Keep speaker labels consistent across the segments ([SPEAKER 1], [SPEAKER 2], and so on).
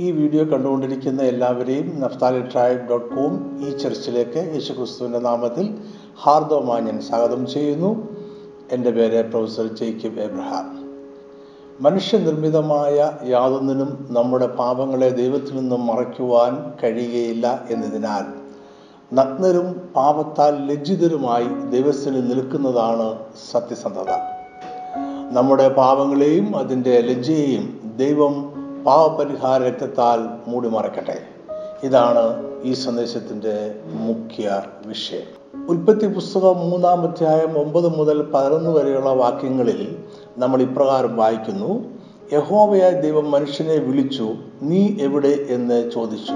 [SPEAKER 1] ഈ വീഡിയോ കണ്ടുകൊണ്ടിരിക്കുന്ന എല്ലാവരെയും നഫ്താലി ട്രൈബ് ഡോട്ട് കോം ഈ ചർച്ചിലേക്ക് യേശുക്രിസ്തുവിന്റെ നാമത്തിൽ ഹാർദവമായി ഞാൻ സ്വാഗതം ചെയ്യുന്നു. എന്റെ പേര് പ്രൊഫസർ ജേക്കബ് എബ്രഹാം. മനുഷ്യനിർമ്മിതമായ യാതൊന്നിനും നമ്മുടെ പാപങ്ങളെ ദൈവത്തിൽ നിന്നും മറയ്ക്കുവാൻ കഴിയുകയില്ല എന്നതിനാൽ നഗ്നരും പാപത്താൽ ലജ്ജിതരുമായി ദൈവത്തിന് നിൽക്കുന്നതാണ് സത്യസന്ധത. നമ്മുടെ പാപങ്ങളെയും അതിന്റെ ലജ്ജയെയും ദൈവം പാവപരിഹാര രക്തത്താൽ മൂടി മറക്കട്ടെ ഇതാണ് ഈ സന്ദേശത്തിന്റെ മുഖ്യ വിഷയം. ഉൽപ്പത്തി പുസ്തകം മൂന്നാം അധ്യായം ഒമ്പത് മുതൽ പതിനൊന്ന് വരെയുള്ള വാക്യങ്ങളിൽ നമ്മൾ ഇപ്രകാരം വായിക്കുന്നു യഹോവയായ ദൈവം മനുഷ്യനെ വിളിച്ചു നീ എവിടെ എന്ന് ചോദിച്ചു.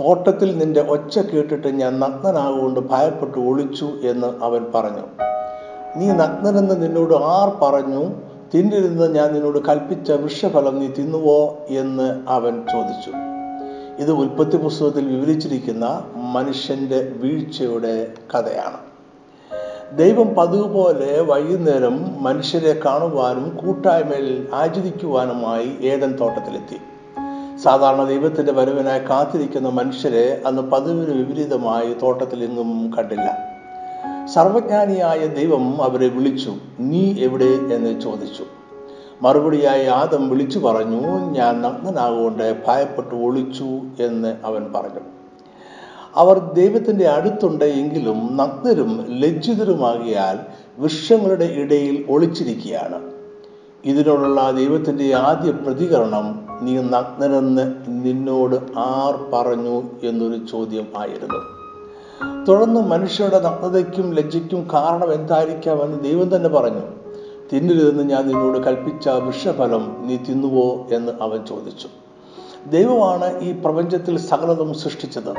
[SPEAKER 1] തോട്ടത്തിൽ നിന്റെ ഒച്ച കേട്ടിട്ട് ഞാൻ നഗ്നനാകൊണ്ട് ഭയപ്പെട്ട് ഒളിച്ചു എന്ന് അവൻ പറഞ്ഞു. നീ നഗ്നനെന്ന് നിന്നോട് ആർ പറഞ്ഞു? തിന്നിരുന്ന് ഞാൻ നിന്നോട് കൽപ്പിച്ച വൃക്ഷഫലം നീ തിന്നുവോ എന്ന് അവൻ ചോദിച്ചു. ഇത് ഉൽപ്പത്തി പുസ്തകത്തിൽ വിവരിച്ചിരിക്കുന്ന മനുഷ്യന്റെ വീഴ്ചയുടെ കഥയാണ്. ദൈവം പതിവ് പോലെ വൈകുന്നേരം മനുഷ്യരെ കാണുവാനും കൂട്ടായ്മയിൽ ആചരിക്കുവാനുമായി ഏതൻ തോട്ടത്തിലെത്തി. സാധാരണ ദൈവത്തിന്റെ വരവിനായി കാത്തിരിക്കുന്ന മനുഷ്യരെ അന്ന് പതിവിന് വിപരീതമായി തോട്ടത്തിലെങ്ങും കണ്ടില്ല. സർവജ്ഞാനിയായ ദൈവം അവരെ വിളിച്ചു നീ എവിടെ? എന്ന് ചോദിച്ചു. മറുപടിയായി ആദം വിളിച്ചു പറഞ്ഞു ഞാൻ നഗ്നനാകൊണ്ട് ഭയപ്പെട്ട് ഒളിച്ചു എന്ന് അവൻ പറഞ്ഞു. അവർ ദൈവത്തിന്റെ അടുത്തുണ്ട് എങ്കിലും നഗ്നരും ലജ്ജിതരുമാകിയാൽ വൃക്ഷങ്ങളുടെ ഇടയിൽ ഒളിച്ചിരിക്കുകയാണ്. ഇതിനോടുള്ള ദൈവത്തിന്റെ ആദ്യ പ്രതികരണം നീ നഗ്നനെന്ന് നിന്നോട് ആർ പറഞ്ഞു എന്നൊരു ചോദ്യം ആയിരുന്നു. തുടർന്ന് മനുഷ്യരുടെ നഗ്നതയ്ക്കും ലജ്ജയ്ക്കും കാരണം എന്തായിരിക്കാമെന്ന് ദൈവം തന്നെ പറഞ്ഞു. തിന്നരുതെന്ന് ഞാൻ നിന്നോട് കൽപ്പിച്ച വൃക്ഷഫലം നീ തിന്നുവോ? എന്ന് അവൻ ചോദിച്ചു. ദൈവമാണ് ഈ പ്രപഞ്ചത്തിൽ സകലതും സൃഷ്ടിച്ചത്.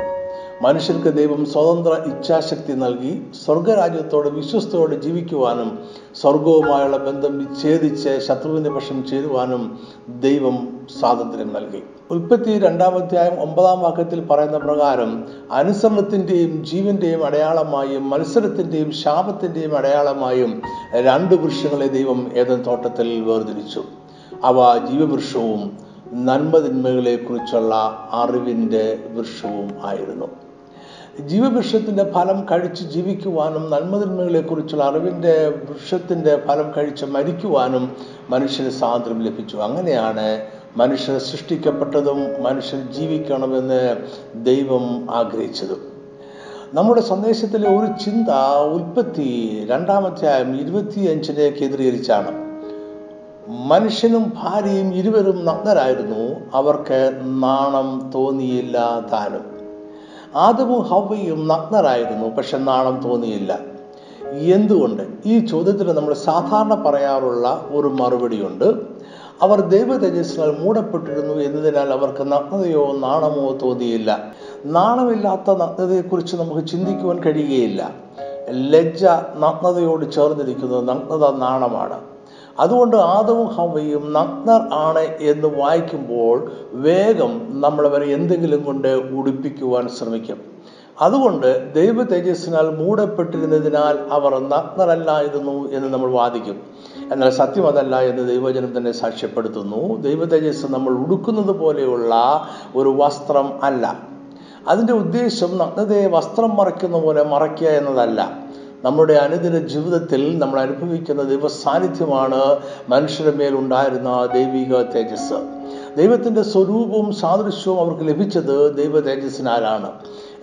[SPEAKER 1] മനുഷ്യർക്ക് ദൈവം സ്വതന്ത്ര ഇച്ഛാശക്തി നൽകി സ്വർഗരാജ്യത്തോട് വിശ്വസ്തയോടെ ജീവിക്കുവാനും സ്വർഗവുമായുള്ള ബന്ധം വിച്ഛേദിച്ച് ശത്രുവിന്റെ പക്ഷം ചേരുവാനും ദൈവം സ്വാതന്ത്ര്യം നൽകി. ഉൽപ്പത്തി രണ്ടാമധ്യായം ഒമ്പതാം വാക്യത്തിൽ പറയുന്ന പ്രകാരം അനുസരണത്തിന്റെയും ജീവന്റെയും അടയാളമായും മത്സരത്തിന്റെയും ശാപത്തിന്റെയും അടയാളമായും രണ്ട് വൃക്ഷങ്ങളെ ദൈവം ഏതൻ തോട്ടത്തിൽ വേർതിരിച്ചു. അവ ജീവവൃക്ഷവും നന്മതിന്മകളെ കുറിച്ചുള്ള അറിവിന്റെ വൃക്ഷവും ആയിരുന്നു. ജീവവൃക്ഷത്തിന്റെ ഫലം കഴിച്ച് ജീവിക്കുവാനും നന്മതിന്മകളെ കുറിച്ചുള്ള അറിവിന്റെ വൃക്ഷത്തിന്റെ ഫലം കഴിച്ച് മരിക്കുവാനും മനുഷ്യന് സ്വാതന്ത്ര്യം ലഭിച്ചു. അങ്ങനെയാണ് മനുഷ്യർ സൃഷ്ടിക്കപ്പെട്ടതും മനുഷ്യൻ ജീവിക്കണമെന്ന് ദൈവം ആഗ്രഹിച്ചതും. നമ്മുടെ സന്ദേശത്തിലെ ഒരു ചിന്ത ഉൽപ്പത്തി രണ്ടാമധ്യായം ഇരുപത്തിയഞ്ചിനെ കേന്ദ്രീകരിച്ചാണ്. മനുഷ്യനും ഭാര്യയും ഇരുവരും നഗ്നരായിരുന്നു. അവർക്ക് നാണം തോന്നിയില്ല താനും. ആദവും ഹവയും നഗ്നരായിരുന്നു പക്ഷെ നാണം തോന്നിയില്ല. എന്തുകൊണ്ട്? ഈ ചോദ്യത്തിന് നമ്മൾ സാധാരണ പറയാറുള്ള ഒരു മറുപടിയുണ്ട്. അവർ ദൈവ തേജസ്സിനാൽ മൂടപ്പെട്ടിരുന്നു എന്നതിനാൽ അവർക്ക് നഗ്നതയോ നാണമോ തോന്നിയില്ല. നാണമില്ലാത്ത നഗ്നതയെക്കുറിച്ച് നമുക്ക് ചിന്തിക്കുവാൻ കഴിയുകയില്ല. ലജ്ജ നഗ്നതയോട് ചേർന്നിരിക്കുന്നത് നഗ്നത നാണമാണ്. അതുകൊണ്ട് ആദവും ഹവയും നഗ്നർ ആണ് എന്ന് വായിക്കുമ്പോൾ വേഗം നമ്മളവരെ എന്തെങ്കിലും കൊണ്ട് ഉടുപ്പിക്കുവാൻ ശ്രമിക്കും. അതുകൊണ്ട് ദൈവ തേജസ്സിനാൽ മൂടപ്പെട്ടിരുന്നതിനാൽ അവർ നഗ്നരല്ലായിരുന്നു എന്ന് നമ്മൾ വാദിക്കും. എന്നാൽ സത്യം അതല്ല എന്ന് ദൈവജനം തന്നെ സാക്ഷ്യപ്പെടുത്തുന്നു. ദൈവ തേജസ് നമ്മൾ ഉടുക്കുന്നത് പോലെയുള്ള ഒരു വസ്ത്രം അല്ല. അതിന്റെ ഉദ്ദേശം നഗ്നതയെ വസ്ത്രം മറയ്ക്കുന്ന പോലെ മറയ്ക്കുക എന്നതല്ല. നമ്മുടെ അനുദിന ജീവിതത്തിൽ നമ്മൾ അനുഭവിക്കുന്ന ദൈവ സാന്നിധ്യമാണ് മനുഷ്യരുടെ മേലുണ്ടായിരുന്ന ദൈവിക തേജസ് ദൈവത്തിന്റെ സ്വരൂപവും സാദൃശ്യവും അവർക്ക് ലഭിച്ചത് ദൈവ തേജസ്സിനാലാണ്.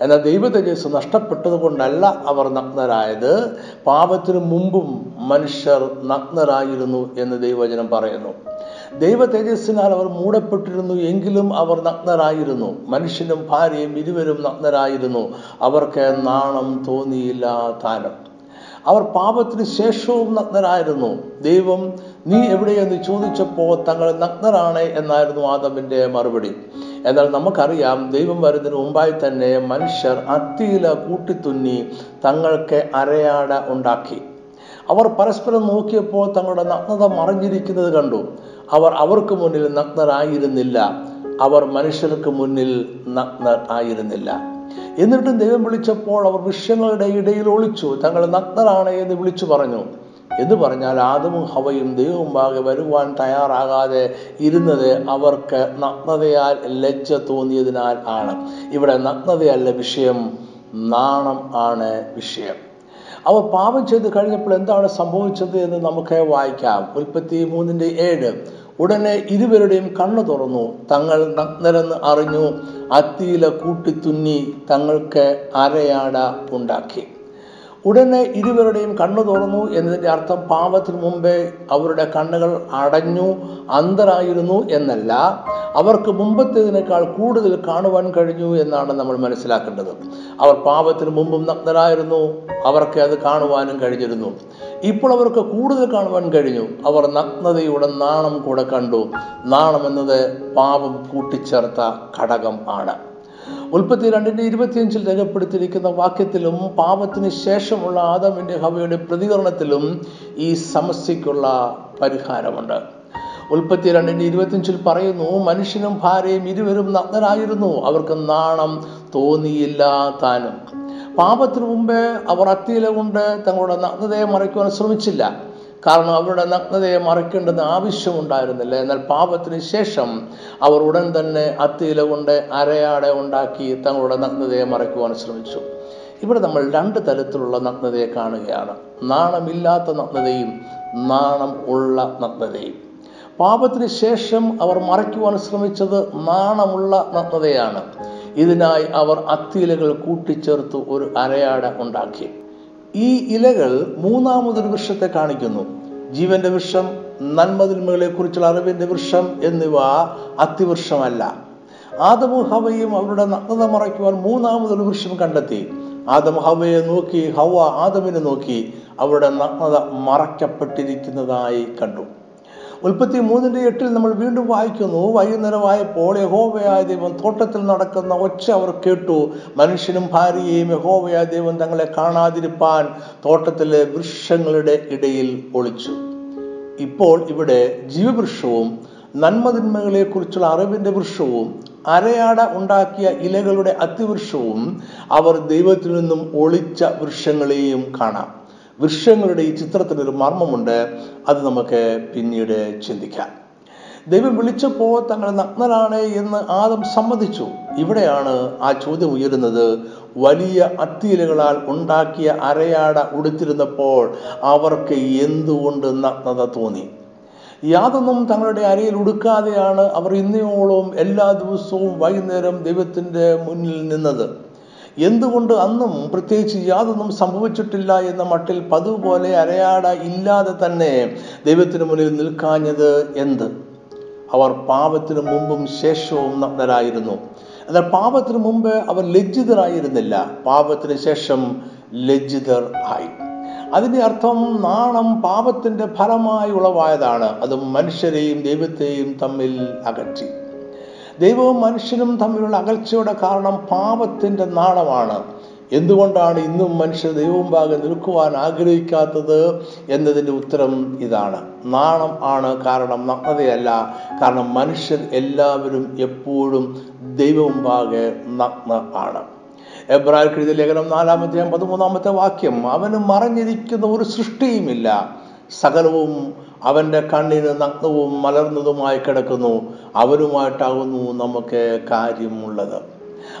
[SPEAKER 1] എന്നാൽ ദൈവ തേജസ് നഷ്ടപ്പെട്ടത് കൊണ്ടല്ല അവർ നഗ്നരായത്. പാപത്തിനു മുമ്പും മനുഷ്യർ നഗ്നരായിരുന്നു എന്ന് ദൈവവചനം പറയുന്നു. ദൈവ തേജസ്സിനാൽ അവർ മൂടപ്പെട്ടിരുന്നു എങ്കിലും അവർ നഗ്നരായിരുന്നു. മനുഷ്യനും ഭാര്യയും ഇരുവരും നഗ്നരായിരുന്നു. അവർക്ക് നാണം തോന്നിയില്ല താനും. അവർ പാപത്തിന് ശേഷവും നഗ്നരായിരുന്നു. ദൈവം നീ എവിടെയെന്ന് ചോദിച്ചപ്പോൾ തങ്ങൾ നഗ്നരാണ് എന്നായിരുന്നു ആദമിന്റെ മറുപടി. എന്നാൽ നമുക്കറിയാം ദൈവം വരുന്നതിന് മുമ്പായി തന്നെ മനുഷ്യർ അത്തിയില കൂട്ടിത്തുന്നി തങ്ങൾക്ക് അരയാട ഉണ്ടാക്കി. അവർ പരസ്പരം നോക്കിയപ്പോൾ തങ്ങളുടെ നഗ്നത മറിഞ്ഞിരിക്കുന്നത് കണ്ടു. അവർ അവർക്ക് മുന്നിൽ നഗ്നരായിരുന്നില്ല. അവർ മനുഷ്യർക്ക് മുന്നിൽ നഗ്നർ ആയിരുന്നില്ല. എന്നിട്ടും ദൈവം വിളിച്ചപ്പോൾ അവർ വൃക്ഷങ്ങളുടെ ഇടയിൽ ഒളിച്ചു. തങ്ങൾ നഗ്നരാണ് എന്ന് വിളിച്ചു പറഞ്ഞു. എന്ന് പറഞ്ഞാൽ ആദമും ഹവയും ദൈവമുമ്പാകെ വരുവാൻ തയ്യാറാകാതെ ഇരുന്നത് അവർക്ക് നഗ്നതയാൽ ലജ്ജ തോന്നിയതിനാൽ ആണ്. ഇവിടെ നഗ്നതയല്ല വിഷയം നാണം ആണ് വിഷയം. അവർ പാപം ചെയ്ത് കഴിഞ്ഞപ്പോൾ എന്താണ് സംഭവിച്ചത് എന്ന് നമുക്ക് വായിക്കാം. ഉൽപ്പത്തി മൂന്നിന്റെ ഏഴ്. ഉടനെ ഇരുവരുടെയും കണ്ണു തുറന്നു. തങ്ങൾ നഗ്നരെന്ന് അറിഞ്ഞു. അത്തിയില കൂട്ടിത്തുന്നി തങ്ങൾക്ക് അരയാട ഉണ്ടാക്കി. ഉടനെ ഇരുവരുടെയും കണ്ണു തുറന്നു എന്നതിന്റെ അർത്ഥം പാപത്തിന് മുമ്പേ അവരുടെ കണ്ണുകൾ അടഞ്ഞു അന്തരായിരുന്നു എന്നല്ല അവർക്ക് മുമ്പത്തേതിനേക്കാൾ കൂടുതൽ കാണുവാൻ കഴിഞ്ഞു എന്നാണ് നമ്മൾ മനസ്സിലാക്കേണ്ടത്. അവർ പാപത്തിന് മുമ്പും നഗ്നരായിരുന്നു അവർക്ക് അത് കാണുവാനും കഴിഞ്ഞിരുന്നു. ഇപ്പോൾ അവർക്ക് കൂടുതൽ കാണുവാൻ കഴിഞ്ഞു. അവർ നഗ്നതയുടെ നാണം കൂടെ കണ്ടു. നാണം എന്നത് പാപം കൂട്ടിച്ചേർത്ത ഘടകം ആണ്. ഉൽപ്പത്തി രണ്ടിന്റെ ഇരുപത്തിയഞ്ചിൽ രേഖപ്പെടുത്തിയിരിക്കുന്ന വാക്യത്തിലും പാപത്തിന് ശേഷമുള്ള ആദമിന്റെ ഹവയുടെ പ്രതികരണത്തിലും ഈ സമസ്യക്കുള്ള പരിഹാരമുണ്ട്. ഉൽപ്പത്തി രണ്ടിന്റെ ഇരുപത്തിയഞ്ചിൽ പറയുന്നു മനുഷ്യനും ഭാര്യയും ഇരുവരും നഗ്നരായിരുന്നു. അവർക്ക് നാണം തോന്നിയില്ല താനും. പാപത്തിനു മുമ്പേ അവർ അത്തിയില കൊണ്ട് തങ്ങളുടെ നഗ്നതയെ മറയ്ക്കുവാൻ ശ്രമിച്ചില്ല. കാരണം അവരുടെ നഗ്നതയെ മറയ്ക്കേണ്ടെന്ന് ആവശ്യമുണ്ടായിരുന്നില്ല. എന്നാൽ പാപത്തിന് ശേഷം അവർ ഉടൻ തന്നെ അത്തിയില കൊണ്ട് അരയാടെ ഉണ്ടാക്കി തങ്ങളുടെ നഗ്നതയെ മറയ്ക്കുവാൻ ശ്രമിച്ചു. ഇവിടെ നമ്മൾ രണ്ട് തരത്തിലുള്ള നഗ്നതയെ കാണുകയാണ്. നാണമില്ലാത്ത നഗ്നതയും നാണം ഉള്ള നഗ്നതയും. പാപത്തിന് ശേഷം അവർ മറയ്ക്കുവാൻ ശ്രമിച്ചത് നാണമുള്ള നഗ്നതയാണ്. ഇതിനായി അവർ അത്തിയിലകൾ കൂട്ടിച്ചേർത്ത് ഒരു അരയാട ഉണ്ടാക്കി. ഈ ഇലകൾ മൂന്നാമതൊരു വൃക്ഷത്തെ കാണിക്കുന്നു. ജീവന്റെ വൃക്ഷം നന്മതിന്മകളെ കുറിച്ചുള്ള അറിവിന്റെ വൃക്ഷം എന്നിവ അത്തിവൃക്ഷമല്ല. ആദമു ഹവയും അവരുടെ നഗ്നത മറയ്ക്കുവാൻ മൂന്നാമതൊരു വൃക്ഷം കണ്ടെത്തി. ആദം ഹവയെ നോക്കി ഹവ ആദമിനെ നോക്കി അവരുടെ നഗ്നത മറയ്ക്കപ്പെട്ടിരിക്കുന്നതായി കണ്ടു. ഉൽപ്പത്തി മൂന്നിന്റെ എട്ടിൽ നമ്മൾ വീണ്ടും വായിക്കുന്നു വൈകുന്നേരമായപ്പോൾ യഹോവയായ ദൈവം തോട്ടത്തിൽ നടക്കുന്ന ഒച്ച അവർ കേട്ടു. മനുഷ്യനും ഭാര്യയെയും യഹോവയായ ദൈവം തങ്ങളെ കാണാതിരിപ്പാൻ തോട്ടത്തിലെ വൃക്ഷങ്ങളുടെ ഇടയിൽ ഒളിച്ചു. ഇപ്പോൾ ഇവിടെ ജീവവൃക്ഷവും നന്മതിന്മകളെ കുറിച്ചുള്ള അറിവിന്റെ വൃക്ഷവും അരയാട ഉണ്ടാക്കിയ ഇലകളുടെ അതിവൃക്ഷവും അവർ ദൈവത്തിൽ നിന്നും ഒളിച്ച വൃക്ഷങ്ങളെയും കാണാം. വൃക്ഷങ്ങളുടെ ഈ ചിത്രത്തിനൊരു മർമ്മമുണ്ട്. അത് നമുക്ക് പിന്നീട് ചിന്തിക്കാം. ദൈവം വിളിച്ചപ്പോൾ തങ്ങൾ നഗ്നരാണ് എന്ന് ആദം സമ്മതിച്ചു. ഇവിടെയാണ് ആ ചോദ്യം ഉയരുന്നത്. വലിയ അത്തിയിലകളാൽ ഉണ്ടാക്കിയ അരയാട ഉടുത്തിരുന്നപ്പോൾ അവർക്ക് എന്തുകൊണ്ട് നഗ്നത തോന്നി? യാതൊന്നും തങ്ങളുടെ അരയിൽ ഉടുക്കാതെയാണ് അവർ ഇന്നയോളം എല്ലാ ദിവസവും വൈകുന്നേരം ദൈവത്തിന്റെ മുന്നിൽ നിന്നത്. എന്തുകൊണ്ട് അന്നും പ്രത്യേകിച്ച് യാതൊന്നും സംഭവിച്ചിട്ടില്ല എന്ന മട്ടിൽ പതിവ് പോലെ അരയാട ഇല്ലാതെ തന്നെ ദൈവത്തിന് മുന്നിൽ നിൽക്കാഞ്ഞത് എന്ത്? അവർ പാപത്തിനു മുമ്പും ശേഷവും നഗ്നരായിരുന്നു. എന്നാൽ പാപത്തിനു മുമ്പ് അവർ ലജ്ജിതരായിരുന്നില്ല. പാപത്തിന് ശേഷം ലജ്ജിതർ ആയി. അതിന്റെ അർത്ഥം നാണം പാപത്തിന്റെ ഫലമായി ഉളവായതാണ്. അത് മനുഷ്യരെയും ദൈവത്തെയും തമ്മിൽ അകറ്റി. ദൈവവും മനുഷ്യനും തമ്മിലുള്ള അകൽച്ചയുടെ കാരണം പാപത്തിന്റെ നാളമാണ്. എന്തുകൊണ്ടാണ് ഇന്നും മനുഷ്യർ ഭാഗം നിൽക്കുവാൻ ആഗ്രഹിക്കാത്തത് എന്നതിന്റെ ഉത്തരം ഇതാണ്. നാണം ആണ് കാരണം നഗ്നതയല്ല. കാരണം മനുഷ്യർ എല്ലാവരും എപ്പോഴും ഭാഗെ നഗ്ന ആണ്. എബ്രാഹിം കൃതി ലേഖനം നാലാമത്തെ പതിമൂന്നാമത്തെ വാക്യം അവന് മറഞ്ഞിരിക്കുന്ന ഒരു സൃഷ്ടിയുമില്ല. സകലവും അവന്റെ കണ്ണിന് നഗ്നവും മലർന്നതുമായി കിടക്കുന്നു. അവനുമായിട്ടാകുന്നു നമുക്ക് കാര്യമുള്ളത്.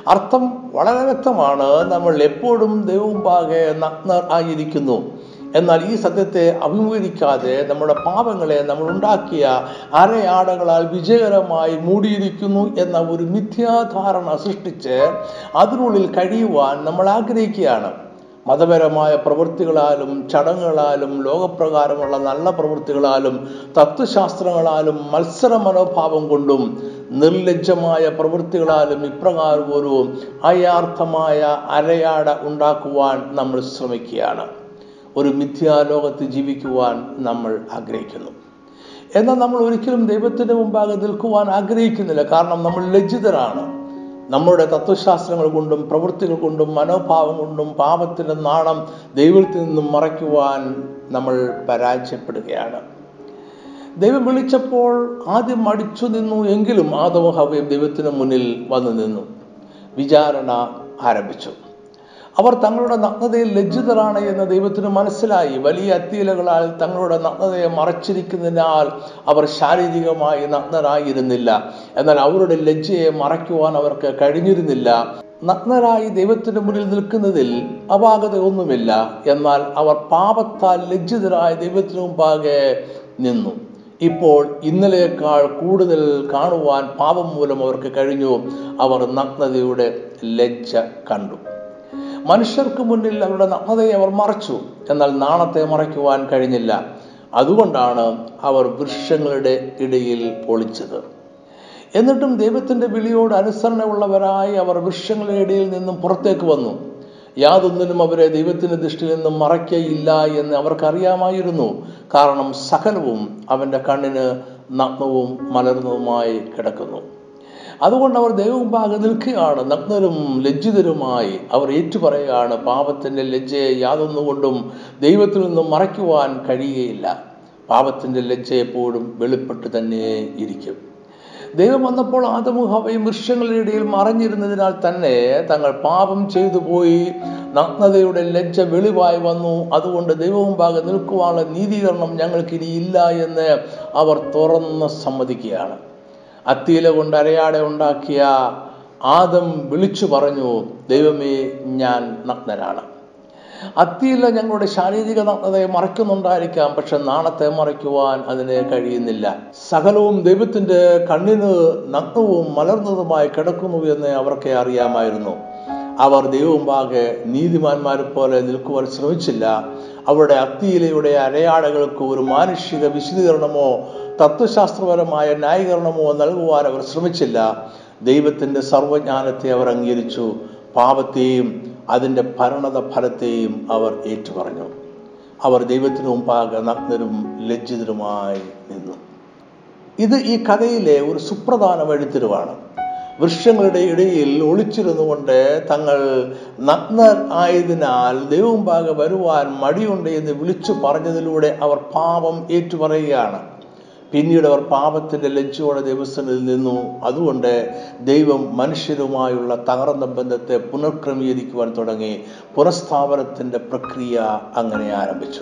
[SPEAKER 1] അർത്ഥം വളരെ വ്യക്തമാണ്. നമ്മൾ എപ്പോഴും ദൈവമുമ്പാകെ നഗ്നർ ആയിരിക്കുന്നു. എന്നാൽ ഈ സത്യത്തെ അഭിമുഖീകരിക്കാതെ നമ്മുടെ പാപങ്ങളെ നമ്മൾ ഉണ്ടാക്കിയ അരയാടകളാൽ വിജയകരമായി മൂടിയിരിക്കുന്നു എന്ന ഒരു മിഥ്യാധാരണ സൃഷ്ടിച്ച് അതിനുള്ളിൽ കഴിയുവാൻ നമ്മൾ ആഗ്രഹിക്കുകയാണ്. മതപരമായ പ്രവൃത്തികളാലും ചടങ്ങുകളാലും ലോകപ്രകാരമുള്ള നല്ല പ്രവൃത്തികളാലും തത്വശാസ്ത്രങ്ങളാലും മത്സര മനോഭാവം കൊണ്ടും നിർലജ്ജമായ പ്രവൃത്തികളാലും ഇപ്രകാരം ഒരു അയാർത്ഥമായ അരയാട ഉണ്ടാക്കുവാൻ നമ്മൾ ശ്രമിക്കുകയാണ്. ഒരു മിഥ്യാലോകത്ത് ജീവിക്കുവാൻ നമ്മൾ ആഗ്രഹിക്കുന്നു. എന്നാൽ നമ്മൾ ഒരിക്കലും ദൈവത്തിന്റെ മുമ്പാകെ നിൽക്കുവാൻ ആഗ്രഹിക്കുന്നില്ല. കാരണം നമ്മൾ ലജ്ജിതരാണ്. നമ്മുടെ തത്വശാസ്ത്രങ്ങൾ കൊണ്ടും പ്രവൃത്തികൾ കൊണ്ടും മനോഭാവം കൊണ്ടും പാപത്തിന്റെ നാണം ദൈവത്തിൽ നിന്നും മറയ്ക്കുവാൻ നമ്മൾ പരാജയപ്പെടുകയാണ്. ദൈവം വിളിച്ചപ്പോൾ ആദ്യം മടിച്ചു നിന്നു എങ്കിലും ആദവും ദൈവത്തിന് മുന്നിൽ വന്നു നിന്നു. വിചാരണ ആരംഭിച്ചു. അവർ തങ്ങളുടെ നഗ്നതയിൽ ലജ്ജിതരാണ് എന്ന് ദൈവത്തിന് മനസ്സിലായി. വലിയ അത്തിയിലകളാൽ തങ്ങളുടെ നഗ്നതയെ മറച്ചിരിക്കുന്നതിനാൽ അവർ ശാരീരികമായി നഗ്നരായിരുന്നില്ല. എന്നാൽ അവരുടെ ലജ്ജയെ മറയ്ക്കുവാൻ അവർക്ക് കഴിഞ്ഞിരുന്നില്ല. നഗ്നരായി ദൈവത്തിന് മുന്നിൽ നിൽക്കുന്നതിൽ അപാകതയൊന്നുമില്ല എന്നാൽ അവർ പാപത്താൽ ലജ്ജിതരായ ദൈവത്തിനു മുമ്പാകെ നിന്നു. ഇപ്പോൾ ഇന്നലെയേക്കാൾ കൂടുതൽ കാണുവാൻ പാപം മൂലം അവർക്ക് കഴിഞ്ഞു. അവർ നഗ്നതയുടെ ലജ്ജ കണ്ടു. മനുഷ്യർക്ക് മുന്നിൽ അവരുടെ നഗ്നതയെ അവർ മറച്ചു. എന്നാൽ നാണത്തെ മറയ്ക്കുവാൻ കഴിഞ്ഞില്ല. അതുകൊണ്ടാണ് അവർ വൃക്ഷങ്ങളുടെ ഇടയിൽ പൊളിച്ചത്. എന്നിട്ടും ദൈവത്തിന്റെ വിളിയോട് അനുസരണമുള്ളവരായി അവർ വൃക്ഷങ്ങളുടെ ഇടയിൽ നിന്നും പുറത്തേക്ക് വന്നു. യാതൊന്നിനും അവരെ ദൈവത്തിന്റെ ദൃഷ്ടിയിൽ നിന്നും മറയ്ക്കയില്ല എന്ന് അവർക്കറിയാമായിരുന്നു. കാരണം സകലവും അവന്റെ കണ്ണിന് നഗ്നവും മലർന്നതുമായി കിടക്കുന്നു. അതുകൊണ്ട് അവർ ദൈവമുമ്പാകെ നിൽക്കുകയാണ്. നഗ്നരും ലജ്ജിതരുമായി അവർ ഏറ്റുപറയുകയാണ്. പാപത്തിന്റെ ലജ്ജയെ യാതൊന്നുകൊണ്ടും ദൈവത്തിൽ നിന്നും മറയ്ക്കുവാൻ കഴിയുകയില്ല. പാപത്തിന്റെ ലജ്ജ എപ്പോഴും വെളിപ്പെട്ട് തന്നെ ഇരിക്കും. ദൈവം വന്നപ്പോൾ ആദമും ഹവയും വൃക്ഷങ്ങളുടെ ഇടയിൽ മറഞ്ഞിരുന്നതിനാൽ തന്നെ തങ്ങൾ പാപം ചെയ്തു പോയി. നഗ്നതയുടെ ലജ്ജ വെളിവായി വന്നു. അതുകൊണ്ട് ദൈവമുമ്പാകെ നിൽക്കുവാനുള്ള നീതീകരണം ഞങ്ങൾക്കിനി ഇല്ല എന്ന് അവർ തുറന്ന് സമ്മതിക്കുകയാണ്. അത്തിയില കൊണ്ട് അരയാടെ ഉണ്ടാക്കിയ ആദം വിളിച്ചു പറഞ്ഞു ദൈവമേ ഞാൻ നഗ്നനാണ്. അത്തിയില ഞങ്ങളുടെ ശാരീരിക നഗ്നതയെ മറയ്ക്കുന്നുണ്ടായിരിക്കാം പക്ഷെ നാണത്തെ മറയ്ക്കുവാൻ അതിന് കഴിയുന്നില്ല. സകലവും ദൈവത്തിന്റെ കണ്ണിന് നഗ്നവും മലർന്നതുമായി കിടക്കുന്നു എന്ന് അവർക്ക് അറിയാമായിരുന്നു. അവർ ദൈവമുമ്പാകെ നീതിമാന്മാരെ പോലെ നിൽക്കുവാൻ ശ്രമിച്ചില്ല. അവരുടെ അത്തിയിലയുടെ അരയാടകൾക്ക് ഒരു മാനുഷിക വിശദീകരണമോ തത്വശാസ്ത്രപരമായ ന്യായീകരണമോ നൽകുവാൻ അവർ ശ്രമിച്ചില്ല. ദൈവത്തിന്റെ സർവജ്ഞാനത്തെ അവർ അംഗീകരിച്ചു. പാപത്തെയും അതിന്റെ ഭരണത ഫലത്തെയും അവർ ഏറ്റുപറഞ്ഞു. അവർ ദൈവത്തിനു മുമ്പാകെ നഗ്നരും ലജ്ജിതരുമായി നിന്നു. ഇത് ഈ കഥയിലെ ഒരു സുപ്രധാന വഴിത്തിരിവാണ്. വൃക്ഷങ്ങളുടെ ഇടയിൽ ഒളിച്ചിരുന്നുകൊണ്ട് തങ്ങൾ നഗ്നർ ആയതിനാൽ ദൈവമുമ്പാകെ വരുവാൻ മടിയുണ്ട് എന്ന് വിളിച്ചു പറഞ്ഞതിലൂടെ അവർ പാപം ഏറ്റുപറയുകയാണ്. പിന്നീട് അവർ പാപത്തിന്റെ ലജ്ജയോടെ ദൈവസ്ഥനിൽ നിന്നു. അതുകൊണ്ട് ദൈവം മനുഷ്യരുമായുള്ള തകർന്ന ബന്ധത്തെ പുനഃക്രമീകരിക്കുവാൻ തുടങ്ങി. പുനഃസ്ഥാപനത്തിന്റെ പ്രക്രിയ അങ്ങനെ ആരംഭിച്ചു.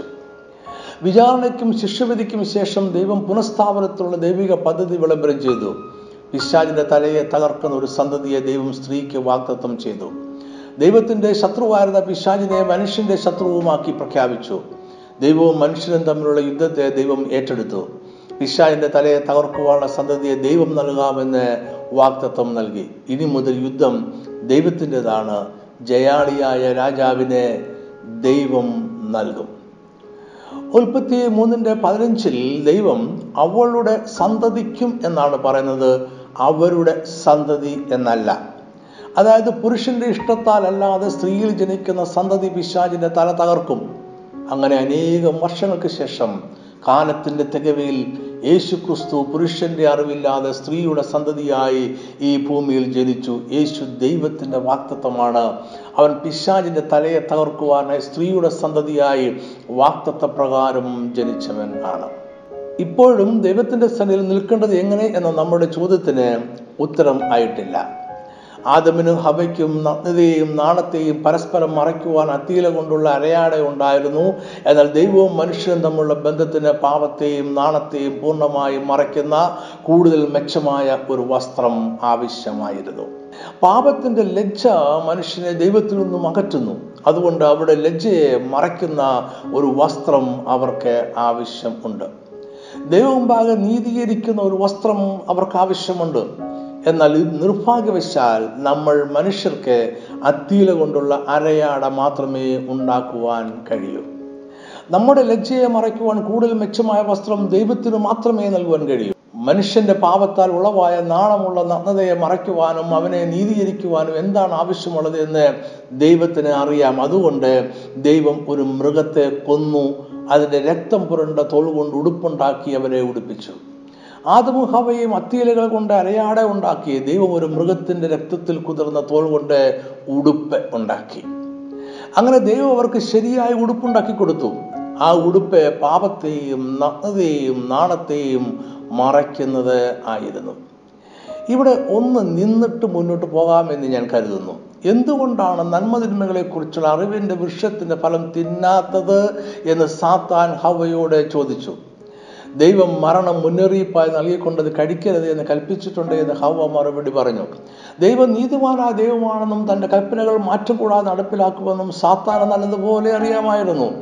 [SPEAKER 1] വിചാരണയ്ക്കും ശിക്ഷവിധിക്കും ശേഷം ദൈവം പുനഃസ്ഥാപനത്തിലുള്ള ദൈവിക പദ്ധതി വിളംബരം ചെയ്തു. പിശാചിന്റെ തലയെ തകർക്കുന്ന ഒരു സന്തതിയെ ദൈവം സ്ത്രീക്ക് വാഗ്ദത്തം ചെയ്തു. ദൈവത്തിന്റെ ശത്രുവായിരുന്ന പിശാചിനെ മനുഷ്യന്റെ ശത്രുവുമാക്കി പ്രഖ്യാപിച്ചു. ദൈവവും മനുഷ്യനും തമ്മിലുള്ള യുദ്ധത്തെ ദൈവം ഏറ്റെടുത്തു. പിശാചിന്റെ തലയെ തകർക്കുവാനുള്ള സന്തതിയെ ദൈവം നൽകാമെന്ന് വാക്തത്വം നൽകി. ഇനി മുതൽ യുദ്ധം ദൈവത്തിന്റെതാണ്. ജയാളിയായ രാജാവിനെ ദൈവം നൽകും. ഉൽപ്പത്തി മൂന്നിന്റെ പതിനഞ്ചിൽ ദൈവം അവളുടെ സന്തതിക്കും എന്നാണ് പറയുന്നത്. അവരുടെ സന്തതി എന്നല്ല. അതായത് പുരുഷന്റെ ഇഷ്ടത്താൽ അല്ലാതെ സ്ത്രീയിൽ ജനിക്കുന്ന സന്തതി പിശാചിന്റെ തല തകർക്കും. അങ്ങനെ അനേകം വർഷങ്ങൾക്ക് ശേഷം കാലത്തിന്റെ തികവിൽ യേശു ക്രിസ്തു പുരുഷന്റെ അറിവില്ലാതെ സ്ത്രീയുടെ സന്തതിയായി ഈ ഭൂമിയിൽ ജനിച്ചു. യേശു ദൈവത്തിന്റെ വാക്തത്വമാണ്. അവൻ പിശാചിന്റെ തലയെ തകർക്കുവാനായി സ്ത്രീയുടെ സന്തതിയായി വാക്തത്വ പ്രകാരം ജനിച്ചവൻ ആണ്. ഇപ്പോഴും ദൈവത്തിന്റെ സന്നിധിയിൽ നിൽക്കേണ്ടത് എങ്ങനെ എന്ന നമ്മുടെ ചോദ്യത്തിന് ഉത്തരം ആയിട്ടില്ല. ആദമിനും ഹവയ്ക്കും നഗ്നതയെയും നാണത്തെയും പരസ്പരം മറയ്ക്കുവാൻ അത്തീല കൊണ്ടുള്ള അരയാട ഉണ്ടായിരുന്നു. എന്നാൽ ദൈവവും മനുഷ്യനും തമ്മിലുള്ള ബന്ധത്തിന് പാപത്തെയും നാണത്തെയും പൂർണമായും മറയ്ക്കുന്ന കൂടുതൽ മെച്ചമായ ഒരു വസ്ത്രം ആവശ്യമായിരുന്നു. പാപത്തിന്റെ ലജ്ജ മനുഷ്യനെ ദൈവത്തിൽ നിന്നും അകറ്റുന്നു. അതുകൊണ്ട് അവിടെ ലജ്ജയെ മറയ്ക്കുന്ന ഒരു വസ്ത്രം അവർക്ക് ആവശ്യം ഉണ്ട്. ദൈവമുമ്പാകെ നീതീകരിക്കുന്ന ഒരു വസ്ത്രം അവർക്ക് ആവശ്യമുണ്ട്. എന്നാൽ നിർഭാഗ്യവശാൽ നമ്മൾ മനുഷ്യർക്ക് അത്തീല കൊണ്ടുള്ള അരയാട മാത്രമേ ഉണ്ടാക്കുവാൻ കഴിയൂ. നമ്മുടെ ലജ്ജയെ മറയ്ക്കുവാൻ കൂടുതൽ മെച്ചമായ വസ്ത്രം ദൈവത്തിന് മാത്രമേ നൽകുവാൻ കഴിയൂ. മനുഷ്യന്റെ പാപത്താൽ ഉളവായ നാണമുള്ള നഗ്നതയെ മറയ്ക്കുവാനും അവനെ നീതീകരിക്കുവാനും എന്താണ് ആവശ്യമുള്ളത് എന്ന് ദൈവത്തിന് അറിയാം. അതുകൊണ്ട് ദൈവം ഒരു മൃഗത്തെ കൊന്നു അതിന്റെ രക്തം പുരണ്ട തോൾ കൊണ്ട് ഉടുപ്പുണ്ടാക്കി അവരെ ഉടുപ്പിച്ചു. ആദമുഹവയും അത്തിയിലകൾ കൊണ്ട് അരയാട ഉണ്ടാക്കി ദൈവം ഒരു മൃഗത്തിന്റെ രക്തത്തിൽ കുതിർന്ന തോൾ കൊണ്ട് ഉടുപ്പ് ഉണ്ടാക്കി. അങ്ങനെ ദൈവം അവർക്ക് ശരിയായ ഉടുപ്പുണ്ടാക്കി കൊടുത്തു. ആ ഉടുപ്പ് പാപത്തെയും നഗ്നതയെയും നാണത്തെയും മറയ്ക്കുന്നത് ആയിരുന്നു. ഇവിടെ ഒന്ന് നിന്നിട്ട് മുന്നോട്ട് പോകാമെന്ന് ഞാൻ കരുതുന്നു. എന്തുകൊണ്ടാണ് നന്മതിന്മകളെക്കുറിച്ചുള്ള അറിവിന്റെ വൃക്ഷത്തിന്റെ ഫലം തിന്നാത്തത് എന്ന് സാത്താൻ ഹവയോട് ചോദിച്ചു. ദൈവം മരണം മുന്നറിയിപ്പായി നൽകിക്കൊണ്ടത് കഴിക്കരുത് എന്ന് കൽപ്പിച്ചിട്ടുണ്ട് എന്ന് ഹവ മറുപടി പറഞ്ഞു. ദൈവം നീതിമാനായ ദൈവമാണെന്നും തന്റെ കൽപ്പനകൾ മാറ്റം കൂടാതെ നടപ്പിലാക്കുമെന്നും സാത്താൻ നല്ലതുപോലെ അറിയാമായിരുന്നു.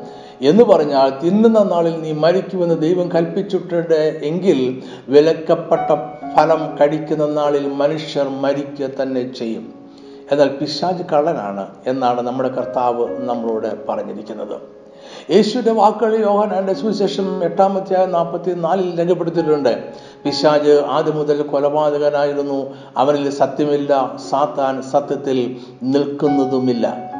[SPEAKER 1] എന്ന് പറഞ്ഞാൽ തിന്നുന്ന നാളിൽ നീ മരിക്കുമെന്ന് ദൈവം കൽപ്പിച്ചിട്ടുണ്ട് എങ്കിൽ വിലക്കപ്പെട്ട ഫലം കഴിക്കുന്ന നാളിൽ മനുഷ്യർ മരിക്കുക തന്നെ ചെയ്യും. എന്നാൽ പിശാജ് കള്ളനാണ് എന്നാണ് നമ്മുടെ കർത്താവ് നമ്മളോട് പറഞ്ഞിരിക്കുന്നത്. യേശുവിന്റെ വാക്കുകൾ യോഹനാന്റെ സുവിശേഷം എട്ടാമത്തെ നാൽപ്പത്തി നാലിൽ രേഖപ്പെടുത്തിയിട്ടുണ്ട്. പിശാജ് ആദ്യം മുതൽ കൊലപാതകനായിരുന്നു. അവനിൽ സത്യമില്ല. സാത്താൻ സത്യത്തിൽ നിൽക്കുന്നതുമില്ല.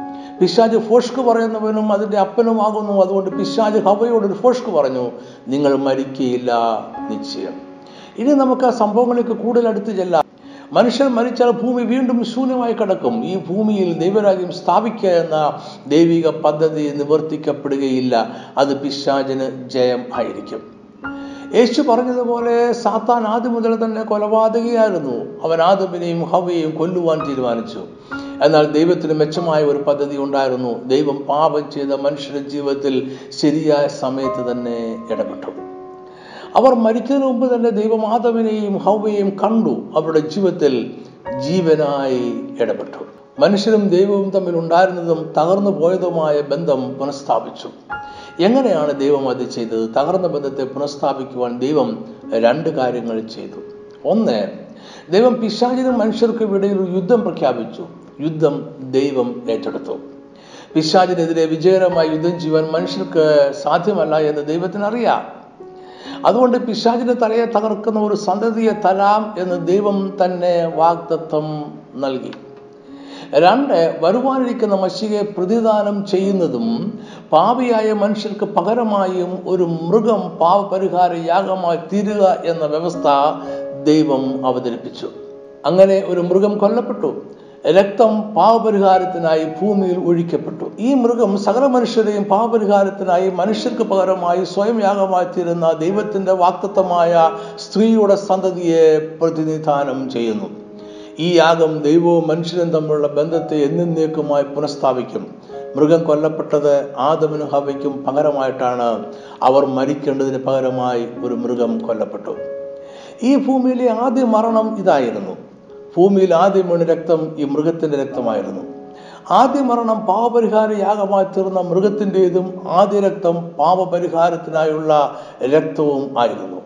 [SPEAKER 1] പിശാജ് ഫോഷ്ക്ക് പറയുന്നവനും അതിന്റെ അപ്പനുമാകുന്നു അതുകൊണ്ട് പിശാജ് ഹവയോടൊരു ഫോഷ്ക്ക് പറഞ്ഞു നിങ്ങൾ മരിക്കുകയില്ല നിശ്ചയം. ഇനി നമുക്ക് ആ സംഭവങ്ങളിലേക്ക് കൂടുതൽ അടുത്ത് ചെല്ലാം. മനുഷ്യൻ മരിച്ചാൽ ഭൂമി വീണ്ടും ശൂന്യമായി കിടക്കും. ഈ ഭൂമിയിൽ ദൈവരാജ്യം സ്ഥാപിക്കുക എന്ന ദൈവിക പദ്ധതി നിവർത്തിക്കപ്പെടുകയില്ല. അത് പിശാചിന് ജയം ആയിരിക്കും. യേശു പറഞ്ഞതുപോലെ സാത്താൻ ആദ്യം മുതൽ തന്നെ കൊലപാതകയായിരുന്നു. അവൻ ആദമിനെയും ഹവയെയും കൊല്ലുവാൻ തീരുമാനിച്ചു. എന്നാൽ ദൈവത്തിന് മെച്ചമായ ഒരു പദ്ധതി ഉണ്ടായിരുന്നു. ദൈവം പാപം ചെയ്ത മനുഷ്യരുടെ ജീവിതത്തിൽ ശരിയായ സമയത്ത് തന്നെ ഇടപെട്ടു. അവർ മരിച്ചതിന് മുമ്പ് തന്നെ ദൈവം ആദവിനെയും ഹൗവയെയും കണ്ടു. അവരുടെ ജീവിതത്തിൽ ജീവനായി ഇടപെട്ടു. മനുഷ്യരും ദൈവവും തമ്മിൽ ഉണ്ടായിരുന്നതും തകർന്നു പോയതുമായ ബന്ധം പുനഃസ്ഥാപിച്ചു. എങ്ങനെയാണ് ദൈവം അത് ചെയ്തത്? തകർന്ന ബന്ധത്തെ പുനഃസ്ഥാപിക്കുവാൻ ദൈവം രണ്ട് കാര്യങ്ങൾ ചെയ്തു. ഒന്ന് ദൈവം പിശാചിനും മനുഷ്യർക്കും ഇടയിൽ യുദ്ധം പ്രഖ്യാപിച്ചു. യുദ്ധം ദൈവം ഏറ്റെടുത്തു. പിശാചിനെതിരെ വിജയകരമായി യുദ്ധം ചെയ്യുവാൻ മനുഷ്യർക്ക് സാധ്യമല്ല എന്ന് ദൈവത്തിന് അറിയാം അതുകൊണ്ട് പിശാചിന്റെ തലയെ തകർക്കുന്ന ഒരു സന്തതിയെ തരാം എന്ന് ദൈവം തന്നെ വാഗ്ദത്വം നൽകി. രണ്ട് വരുവാനിരിക്കുന്ന മഷികയെ പ്രതിദാനം ചെയ്യുന്നതും പാപിയായ മനുഷ്യർക്ക് പകരമായും ഒരു മൃഗം പാപപരിഹാര യാഗമായി തീരുക എന്ന വ്യവസ്ഥ ദൈവം അവതരിപ്പിച്ചു. അങ്ങനെ ഒരു മൃഗം കൊല്ലപ്പെട്ടു. രക്തം പാവപരിഹാരത്തിനായി ഭൂമിയിൽ ഒഴിക്കപ്പെട്ടു. ഈ മൃഗം സകല മനുഷ്യരെയും പാവപരിഹാരത്തിനായി മനുഷ്യർക്ക് പകരമായി സ്വയം യാഗമായി തീരുന്ന ദൈവത്തിന്റെ വാക്തത്വമായ സ്ത്രീയുടെ സന്തതിയെ പ്രതിനിധാനം ചെയ്യുന്നു. ഈ യാഗം ദൈവവും മനുഷ്യരും തമ്മിലുള്ള ബന്ധത്തെ എന്നേക്കുമായി പുനഃസ്ഥാപിക്കും. മൃഗം കൊല്ലപ്പെട്ടത് ആദമിനും ഹവയ്ക്കും പകരമായിട്ടാണ്. അവർ മരിക്കേണ്ടതിന് പകരമായി ഒരു മൃഗം കൊല്ലപ്പെട്ടു. ഈ ഭൂമിയിലെ ആദ്യ മരണം ഇതായിരുന്നു. ഭൂമിയിൽ ആദ്യം വീണ് രക്തം ഈ മൃഗത്തിന്റെ രക്തമായിരുന്നു. ആദ്യ മരണം പാപപരിഹാര യാഗമായി തീർന്ന മൃഗത്തിന്റെതും ആദ്യ രക്തം പാപപരിഹാരത്തിനായുള്ള രക്തവും ആയിരുന്നു.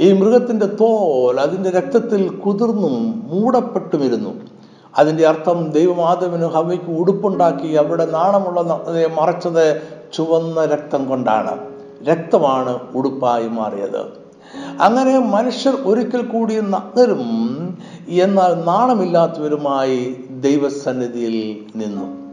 [SPEAKER 1] ഈ മൃഗത്തിന്റെ തോൽ അതിന്റെ രക്തത്തിൽ കുതിർന്നും മൂടപ്പെട്ടുമിരുന്നു. അതിന്റെ അർത്ഥം ദൈവം ആദവിനും ഹവയ്ക്ക് ഉടുപ്പുണ്ടാക്കി അവിടെ നാണമുള്ള നഗ്നതയെ മറച്ചത് ചുവന്ന രക്തം കൊണ്ടാണ്. രക്തമാണ് ഉടുപ്പായി മാറിയത്. അങ്ങനെ മനുഷ്യർ ഒരിക്കൽ കൂടി നഗ്നരും എന്നാൽ നാണമില്ലാത്തവരുമായി ദൈവസന്നിധിയിൽ നിന്നു.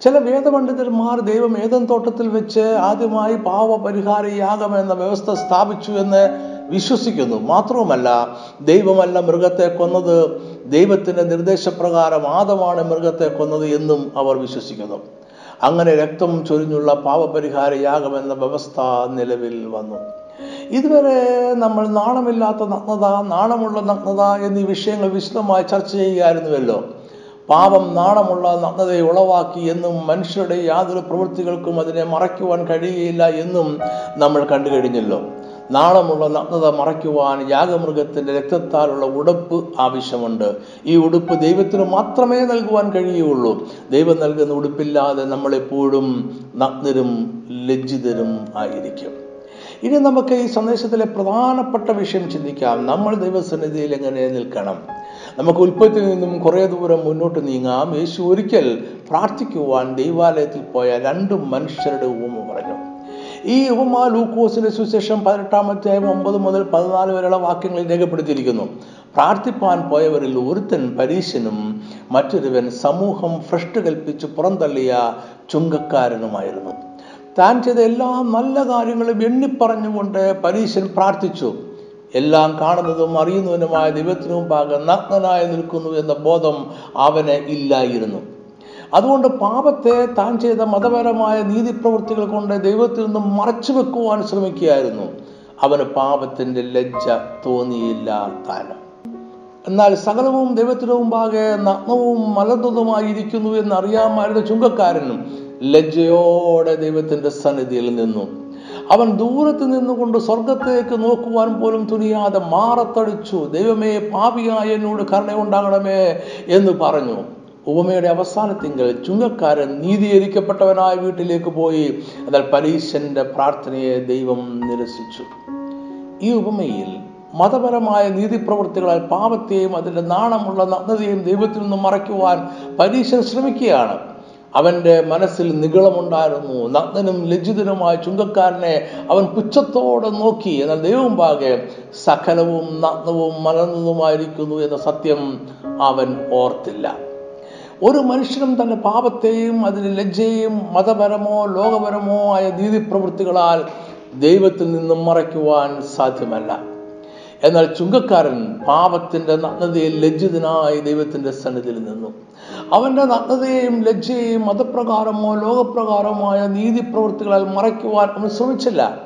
[SPEAKER 1] ചില വേദപണ്ഡിതന്മാർ ദൈവം ഏതൻ തോട്ടത്തിൽ വെച്ച് ആദ്യമായി പാവപരിഹാര യാഗം എന്ന വ്യവസ്ഥ സ്ഥാപിച്ചു എന്ന് വിശ്വസിക്കുന്നു. മാത്രവുമല്ല ദൈവമല്ല മൃഗത്തെ കൊന്നത് ദൈവത്തിന്റെ നിർദ്ദേശപ്രകാരം ആദമാണ് മൃഗത്തെ കൊന്നത് എന്നും അവർ വിശ്വസിക്കുന്നു. അങ്ങനെ രക്തം ചൊരിഞ്ഞുള്ള പാവപരിഹാര യാഗം എന്ന വ്യവസ്ഥ നിലവിൽ വന്നു. ഇതുവരെ നമ്മൾ നാണമില്ലാത്ത നഗ്നത നാണമുള്ള നഗ്നത എന്നീ വിഷയങ്ങൾ വിശദമായി ചർച്ച ചെയ്യുകയായിരുന്നുവല്ലോ. പാപം നാണമുള്ള നഗ്നതയെ ഉളവാക്കി എന്നും മനുഷ്യരുടെ യാതൊരു പ്രവൃത്തികൾക്കും അതിനെ മറയ്ക്കുവാൻ കഴിയുകയില്ല എന്നും നമ്മൾ കണ്ടു കഴിഞ്ഞല്ലോ. നാളമുള്ള നഗ്നത മറയ്ക്കുവാൻ യാഗമൃഗത്തിന്റെ രക്തത്താലുള്ള ഉടുപ്പ് ആവശ്യമുണ്ട്. ഈ ഉടുപ്പ് ദൈവത്തിന് മാത്രമേ നൽകുവാൻ കഴിയുകയുള്ളൂ. ദൈവം നൽകുന്ന ഉടുപ്പില്ലാതെ നമ്മളെപ്പോഴും നഗ്നരും ലജ്ജിതരും ആയിരിക്കും. ഇനി നമുക്ക് ഈ സന്ദേശത്തിലെ പ്രധാനപ്പെട്ട വിഷയം ചിന്തിക്കാം. നമ്മൾ ദൈവസന്നിധിയിൽ എങ്ങനെ നിൽക്കണം? നമുക്ക് ഉൽപ്പത്തിൽ നിന്നും കുറേ ദൂരം മുന്നോട്ട് നീങ്ങാം. യേശു ഒരിക്കൽ പ്രാർത്ഥിക്കുവാൻ ദൈവാലയത്തിൽ പോയ രണ്ട് മനുഷ്യരുടെ ഉപമ പറഞ്ഞു. ഈ ഉപമ ലൂക്കോസിന്റെ സുശേഷം പതിനെട്ടാമത്തെ ഒമ്പത് മുതൽ പതിനാല് വരെയുള്ള വാക്യങ്ങളിൽ രേഖപ്പെടുത്തിയിരിക്കുന്നു. പ്രാർത്ഥിപ്പാൻ പോയവരിൽ ഒരുത്തൻ പരീശനും മറ്റൊരുവൻ സമൂഹം ഭ്രഷ്ട് കൽപ്പിച്ച് പുറന്തള്ളിയ ചുങ്കക്കാരനുമായിരുന്നു. താൻ ചെയ്ത എല്ലാ നല്ല കാര്യങ്ങളും എണ്ണിപ്പറഞ്ഞുകൊണ്ട് പരീശൻ പ്രാർത്ഥിച്ചു. എല്ലാം കാണുന്നതും അറിയുന്നവനുമായ ദൈവത്തിനു മുമ്പാകെ നഗ്നനായി നിൽക്കുന്നു എന്ന ബോധം അവന് ഇല്ലായിരുന്നു. അതുകൊണ്ട് പാപത്തെ താൻ ചെയ്ത മതപരമായ നീതിപ്രവൃത്തികൾ കൊണ്ട് ദൈവത്തിൽ നിന്നും മറച്ചു വെക്കുവാൻ ശ്രമിക്കുകയായിരുന്നു. അവന് പാപത്തിന്റെ ലജ്ജ തോന്നിയില്ല താനും എന്നാൽ സകലവും ദൈവത്തിനു മുമ്പാകെ നഗ്നവും മലർന്നതുമായിരിക്കുന്നു എന്നറിയാമായിരുന്ന ചുങ്കക്കാരനും ലജ്ജയോടെ ദൈവത്തിന്റെ സന്നിധിയിൽ നിന്നു. അവൻ ദൂരത്ത് നിന്നുകൊണ്ട് സ്വർഗത്തേക്ക് നോക്കുവാൻ പോലും തുനിയാതെ മാറത്തടിച്ചു. ദൈവമേ പാപിയായ എന്നോട് കരുണയുണ്ടാകണമേ എന്ന് പറഞ്ഞു. ഉപമയുടെ അവസാനത്തിങ്കിൽ ചുങ്കക്കാരൻ നീതീകരിക്കപ്പെട്ടവനായ വീട്ടിലേക്ക് പോയി. എന്നാൽ പരീശന്റെ പ്രാർത്ഥനയെ ദൈവം നിരസിച്ചു. ഈ ഉപമയിൽ മതപരമായ നീതിപ്രവൃത്തികളാൽ പാപത്തെയും അതിന്റെ നാണമുള്ള നഗ്നതയും ദൈവത്തിൽ നിന്നും മറയ്ക്കുവാൻ പരീശൻ ശ്രമിക്കുകയാണ്. അവന്റെ മനസ്സിൽ നിഗളമുണ്ടായിരുന്നു. നഗ്നനും ലജ്ജിതനുമായ ചുങ്കക്കാരനെ അവൻ പുച്ഛത്തോടെ നോക്കി. എന്നാൽ ദൈവം പാകെ സകലവും നഗ്നവും മലർന്നതുമായിരിക്കുന്നു എന്ന സത്യം അവൻ ഓർത്തില്ല. ഒരു മനുഷ്യനും തന്റെ പാപത്തെയും അതിന്റെ ലജ്ജയും മതപരമോ ലോകപരമോ ആയ നീതിപ്രവൃത്തികളാൽ ദൈവത്തിൽ നിന്നും മറയ്ക്കുവാൻ സാധ്യമല്ല. എന്നാൽ ചുങ്കക്കാരൻ പാപത്തിന്റെ നഗ്നതയിൽ ലജ്ജിതനായി ദൈവത്തിന്റെ സന്നിധിയിൽ നിന്നു. അവന്റെ നഗ്നതയെയും ലജ്ജയെയും മതപ്രകാരമോ ലോകപ്രകാരമായ നീതിപ്രവൃത്തികളാൽ മറയ്ക്കുവാൻ അവൻ ശ്രമിച്ചില്ല.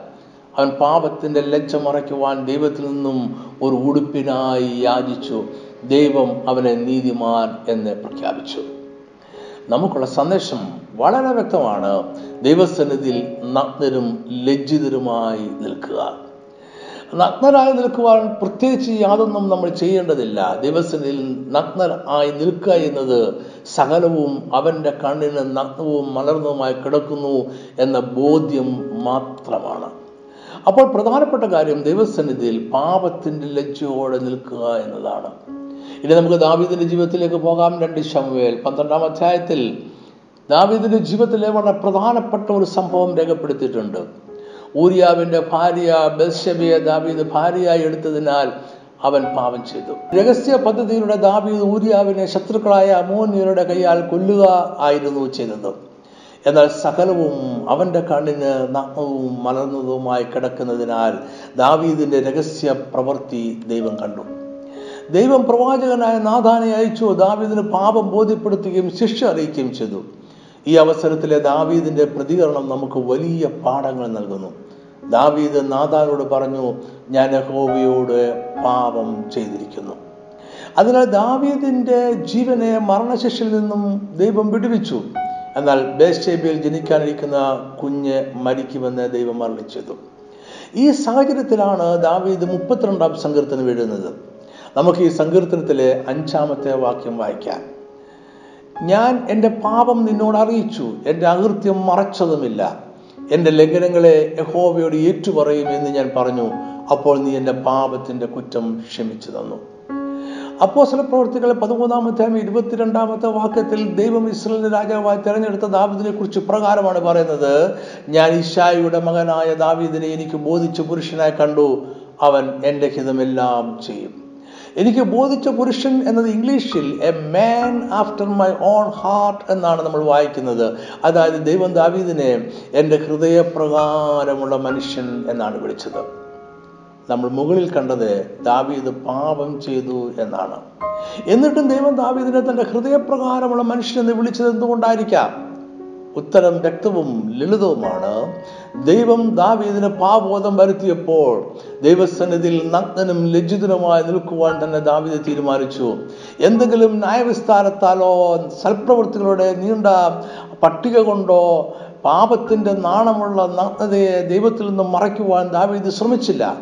[SPEAKER 1] അവൻ പാപത്തിന്റെ ലജ്ജ മറയ്ക്കുവാൻ ദൈവത്തിൽ നിന്നും ഒരു ഉടുപ്പിനായി യാചിച്ചു. ദൈവം അവനെ നീതിമാൻ എന്ന് പ്രഖ്യാപിച്ചു. നമുക്കുള്ള സന്ദേശം വളരെ വ്യക്തമാണ്. ദൈവസന്നിധിയിൽ നഗ്നരും ലജ്ജിതരുമായി നിൽക്കുക. നഗ്നരായി നിൽക്കുവാൻ പ്രത്യേകിച്ച് യാതൊന്നും നമ്മൾ ചെയ്യേണ്ടതില്ല. ദിവസത്തിൽ നഗ്നർ ആയി നിൽക്കുക എന്നത് സകലവും അവന്റെ കണ്ണിന് നഗ്നവും മലർന്നതുമായി കിടക്കുന്നു എന്ന ബോധ്യം മാത്രമാണ്. അപ്പോൾ പ്രധാനപ്പെട്ട കാര്യം ദൈവസന്നിധിയിൽ പാപത്തിന്റെ ലജ്ജയോടെ നിൽക്കുക എന്നതാണ്. ഇനി നമുക്ക് ദാവീദിന്റെ ജീവിതത്തിലേക്ക് പോകാം. രണ്ട് ശമുവേൽ പന്ത്രണ്ടാം അധ്യായത്തിൽ ദാവീദിന്റെ ജീവിതത്തിലെ വളരെ പ്രധാനപ്പെട്ട ഒരു സംഭവം രേഖപ്പെടുത്തിയിട്ടുണ്ട്. ഊരിയാവിന്റെ ഭാര്യ ബൽഷബിയെ ദാവീദ് ഭാര്യയായി എടുത്തതിനാൽ അവൻ പാപം ചെയ്തു. രഹസ്യ പദ്ധതിയിലൂടെ ദാവീദ് ഊരിയാവിനെ ശത്രുക്കളായ അമോനിയരുടെ കൈയാൽ കൊല്ലുക ആയിരുന്നു ചെയ്തത്. എന്നാൽ സകലവും അവന്റെ കണ്ണിന് നഗ്നവും മലർന്നതുമായി കിടക്കുന്നതിനാൽ ദാവീദിന്റെ രഹസ്യ പ്രവൃത്തി ദൈവം കണ്ടു. ദൈവം പ്രവാചകനായ നാഥാനെ അയച്ചു. ദാവീദിന് പാപം ബോധ്യപ്പെടുത്തുകയും ശിക്ഷ അറിയിക്കുകയും ചെയ്തു. ഈ അവസരത്തിലെ ദാവീദിന്റെ പ്രതികരണം നമുക്ക് വലിയ പാഠങ്ങൾ നൽകുന്നു. ദാവീദ് നാഥാനോട് പറഞ്ഞു ഞാൻ യഹോവയോട് പാപം ചെയ്തിരിക്കുന്നു. അതിനാൽ ദാവീദിന്റെ ജീവനെ മരണശിക്ഷയിൽ നിന്നും ദൈവം വിടുവിച്ചു. എന്നാൽ ബേസ്റ്റേബിയിൽ ജനിക്കാനിരിക്കുന്ന കുഞ്ഞ് മരിക്കുമെന്ന് ദൈവം അറിയിച്ചതു ഈ സാഹചര്യത്തിലാണ് ദാവീദ് മുപ്പത്തിരണ്ടാം സങ്കീർത്തനം എഴുതുന്നത്. നമുക്ക് ഈ സങ്കീർത്തനത്തിലെ അഞ്ചാമത്തെ വാക്യം വായിക്കാം. ഞാൻ എന്റെ പാപം നിന്നോട് അറിയിച്ചു. എന്റെ അകൃത്യം മറച്ചതുമില്ല. എന്റെ ലംഘനങ്ങളെ യഹോവയോട് ഏറ്റുപറയും എന്ന് ഞാൻ പറഞ്ഞു. അപ്പോൾ നീ എന്റെ പാപത്തിന്റെ കുറ്റം ക്ഷമിച്ചു തന്നു. അപ്പോസല പ്രവർത്തികൾ പതിമൂന്നാമത്തെ ഇരുപത്തിരണ്ടാമത്തെ വാക്യത്തിൽ ദൈവം ഇസ്രയേലിന്റെ രാജാവായി തെരഞ്ഞെടുത്ത ദാവിദിനെ കുറിച്ച് പ്രകാരമാണ് പറയുന്നത് ഞാൻ ഇഷായിയുടെ മകനായ ദാവീദിനെ എനിക്ക് ബോധിച്ച് പുരുഷനായി കണ്ടു. അവൻ എന്റെ ഹിതമെല്ലാം ചെയ്യും. എനിക്ക് ബോധിച്ച പുരുഷൻ എന്നത് ഇംഗ്ലീഷിൽ a man after my own heart എന്നാണ് നമ്മൾ വായിക്കുന്നത്. അതായത് ദൈവം ദാവീദിനെ എന്റെ ഹൃദയപ്രകാരമുള്ള മനുഷ്യൻ എന്നാണ് വിളിച്ചത്. നമ്മൾ മുകളിൽ കണ്ടത് ദാവീദ് പാപം ചെയ്തു എന്നാണ്. എന്നിട്ടും ദൈവം ദാവീദിനെ തന്റെ ഹൃദയപ്രകാരമുള്ള മനുഷ്യൻ എന്ന് വിളിച്ചത് എന്തുകൊണ്ടായിരിക്കാം? ഉത്തരം വ്യക്തവും ലളിതവുമാണ്. ദൈവം ദാവീദിന് പാബോധം വരുത്തിയപ്പോൾ ദൈവസന്നിധിയിൽ നഗ്നനും ലജ്ജിതനുമായി നിൽക്കുവാൻ തന്നെ ദാവീദ് തീരുമാനിച്ചു. എന്തെങ്കിലും ന്യായവിസ്താരത്താലോ സൽപ്രവൃത്തികളുടെ നീണ്ട പട്ടിക കൊണ്ടോ പാപത്തിന്റെ നാണമുള്ള നഗ്നതയെ ദൈവത്തിൽ നിന്നും മറയ്ക്കുവാൻ ദാവീദ് ശ്രമിച്ചില്ല.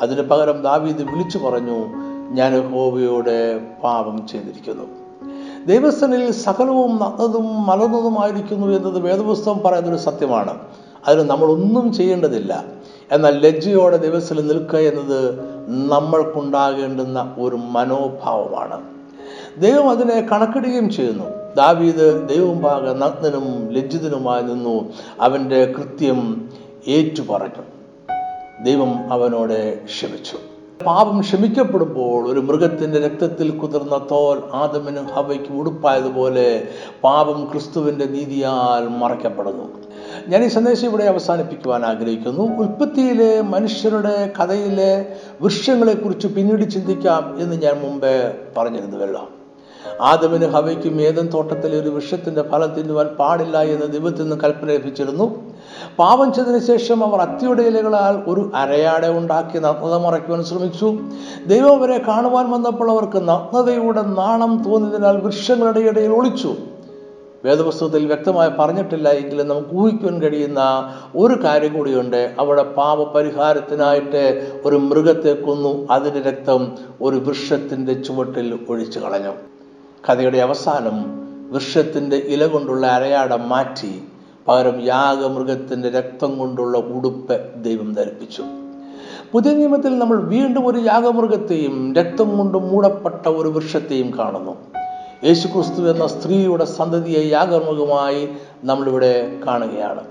[SPEAKER 1] അതിന് പകരം ദാവീദ് വിളിച്ചു പറഞ്ഞു ഞാൻ ഹോബിയോടെ പാപം ചെയ്തിരിക്കുന്നു. ദൈവസ്ഥനിൽ സകലവും നന്നതും മലർന്നതുമായിരിക്കുന്നു എന്നത് വേദപുസ്തകം പറയുന്നൊരു സത്യമാണ്. അതിന് നമ്മളൊന്നും ചെയ്യേണ്ടതില്ല. എന്നാൽ ലജ്ജയോടെ ദിവസത്തിൽ നിൽക്കുക എന്നത് നമ്മൾക്കുണ്ടാകേണ്ടുന്ന ഒരു മനോഭാവമാണ്. ദൈവം അതിനെ കണക്കിടുകയും ചെയ്യുന്നു. ദാവീദ് ദൈവമുമ്പാകെ നഗ്നനും ലജ്ജിതനുമായി നിന്നു അവന്റെ കൃത്യം ഏറ്റുപറഞ്ഞു. ദൈവം അവനോട് ക്ഷമിച്ചു. പാപം ക്ഷമിക്കപ്പെടുമ്പോൾ ഒരു മൃഗത്തിന്റെ രക്തത്തിൽ കുതിർന്ന തോൽ ആദമിനും ഹവയ്ക്കും ഉടുപ്പായതുപോലെ പാപം ക്രിസ്തുവിന്റെ നീതിയാൽ മറയ്ക്കപ്പെടുന്നു. ഞാൻ ഈ സന്ദേശം ഇവിടെ അവസാനിപ്പിക്കുവാൻ ആഗ്രഹിക്കുന്നു. ഉൽപ്പത്തിയിലെ മനുഷ്യരുടെ കഥയിലെ വൃക്ഷങ്ങളെക്കുറിച്ച് പിന്നീട് ചിന്തിക്കാം എന്ന് ഞാൻ മുമ്പേ പറഞ്ഞിരുന്നുവല്ലോ ആദമിന് ഹവയ്ക്കും ഏതൻ തോട്ടത്തിലെ ഒരു വൃക്ഷത്തിന്റെ ഫലം തിന്നുവാൻ പാടില്ല എന്ന് ദൈവത്തിൽ നിന്ന് കൽപ്പന ലഭിച്ചിരുന്നു. പാപം ചെയ്തതിനു ശേഷം അവർ അത്തിയുടെ ഇലകളാൽ ഒരു അരയാട ഉണ്ടാക്കി നഗ്നത മറയ്ക്കുവാൻ ശ്രമിച്ചു. ദൈവം അവരെ കാണുവാൻ വന്നപ്പോൾ അവർക്ക് നഗ്നതയുടെ നാണം തോന്നിയതിനാൽ വൃക്ഷങ്ങളുടെ ഇടയിൽ ഒളിച്ചു. വേദപുസ്തകത്തിൽ വ്യക്തമായി പറഞ്ഞിട്ടില്ല എങ്കിലും നമുക്ക് ഊഹിക്കുവാൻ കഴിയുന്ന ഒരു കാര്യം കൂടിയുണ്ട്. അവിടെ പാപപരിഹാരത്തിനായിട്ട് ഒരു മൃഗത്തെ കൊന്നു. അതിന്റെ രക്തം ഒരു വൃക്ഷത്തിന്റെ ചുവട്ടിൽ ഒഴിച്ചു കളഞ്ഞു. കഥയുടെ അവസാനം വൃക്ഷത്തിന്റെ ഇല കൊണ്ടുള്ള അരയാടം മാറ്റി പകരം യാഗമൃഗത്തിന്റെ രക്തം കൊണ്ടുള്ള ഉടുപ്പ് ദൈവം ധരിപ്പിച്ചു. പുതിയ നിയമത്തിൽ നമ്മൾ വീണ്ടും ഒരു യാഗമൃഗത്തെയും രക്തം കൊണ്ട് മൂടപ്പെട്ട ഒരു വൃക്ഷത്തെയും കാണുന്നു. യേശുക്രിസ്തു എന്ന സ്ത്രീയുടെ സന്തതിയെ യാഗമൃഗമായി നമ്മളിവിടെ കാണുകയാണ്.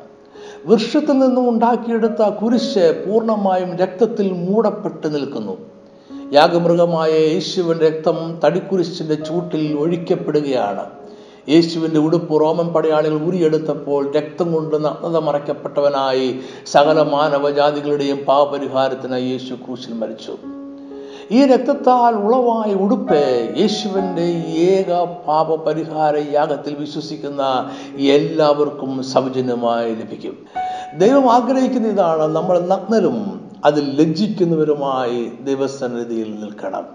[SPEAKER 1] വൃക്ഷത്തിൽ നിന്നും ഉണ്ടാക്കിയെടുത്ത കുരിശ് പൂർണമായും രക്തത്തിൽ മൂടപ്പെട്ട് നിൽക്കുന്നു. യാഗമൃഗമായ യേശുവിന്റെ രക്തം തടിക്കുരിശിന്റെ ചൂട്ടിൽ ഒഴിക്കപ്പെടുകയാണ്. യേശുവിന്റെ ഉടുപ്പ് റോമൻ പടയാളികൾ ഉരിയെടുത്തപ്പോൾ രക്തം കൊണ്ട് നഗ്നത മറയ്ക്കപ്പെട്ടവനായി സകല മാനവജാതികളുടെയും പാപപരിഹാരത്തിനായി യേശു ക്രൂശിൽ മരിച്ചു. ഈ രക്തത്താൽ ഉളവായ ഉടുപ്പ് യേശുവിന്റെ ഏക പാപ പരിഹാര യാഗത്തിൽ വിശ്വസിക്കുന്ന എല്ലാവർക്കും സൗജന്യമായി ലഭിക്കും. ദൈവം ആഗ്രഹിക്കുന്ന ഇതാണ് നമ്മൾ നഗ്നരും അതിൽ ലജ്ജിക്കുന്നവരുമായി ദൈവസന്നിധിയിൽ നിൽക്കണം.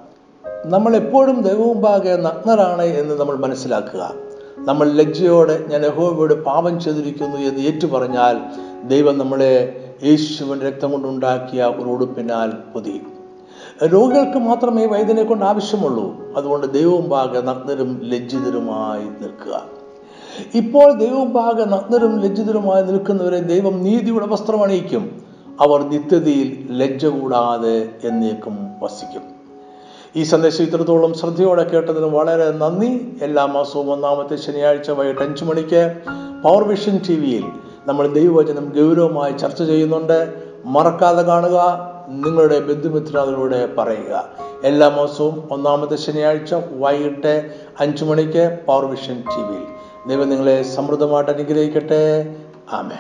[SPEAKER 1] നമ്മൾ എപ്പോഴും ദൈവമുമ്പാകെ നഗ്നരാണ് എന്ന് നമ്മൾ മനസ്സിലാക്കുക. നമ്മൾ ലജ്ജയോടെ ഞാൻ യഹോവയോട് പാപം ചെയ്തിരിക്കുന്നു എന്ന് ഏറ്റു പറഞ്ഞാൽ ദൈവം നമ്മളെ യേശുവിന്റെ രക്തം കൊണ്ടുണ്ടാക്കിയ ഒരു ഉടുപ്പിനാൽ പൊതിയും രോഗികൾക്ക് മാത്രമേ വൈദ്യനെ കൊണ്ട് ആവശ്യമുള്ളൂ. അതുകൊണ്ട് ദൈവമുമ്പാകെ നഗ്നരും ലജ്ജിതരുമായി നിൽക്കുക. ഇപ്പോൾ ദൈവമുമ്പാകെ നഗ്നരും ലജ്ജിതരുമായി നിൽക്കുന്നവരെ ദൈവം നീതിയുടെ വസ്ത്രം അണിയിക്കും. അവർ നിത്യതയിൽ ലജ്ജ കൂടാതെ എന്നേക്കും വസിക്കും. ഈ സന്ദേശം ഇത്രത്തോളം ശ്രദ്ധയോടെ കേട്ടതിന് വളരെ നന്ദി. എല്ലാ മാസവും ഒന്നാമത്തെ ശനിയാഴ്ച വൈകിട്ട് അഞ്ചു മണിക്ക് പവർ വിഷൻ ടി വിയിൽ നമ്മൾ ദൈവവചനം ഗൗരവമായി ചർച്ച ചെയ്യുന്നുണ്ട്. മറക്കാതെ കാണുക. നിങ്ങളുടെ ബന്ധുമിത്രാദിലൂടെ പറയുക. എല്ലാ മാസവും ഒന്നാമത്തെ ശനിയാഴ്ച വൈകിട്ട് അഞ്ചു മണിക്ക് പവർ വിഷൻ ടി വിയിൽ ദൈവം നിങ്ങളെ സമൃദ്ധമായിട്ട് അനുഗ്രഹിക്കട്ടെ. ആമേൻ.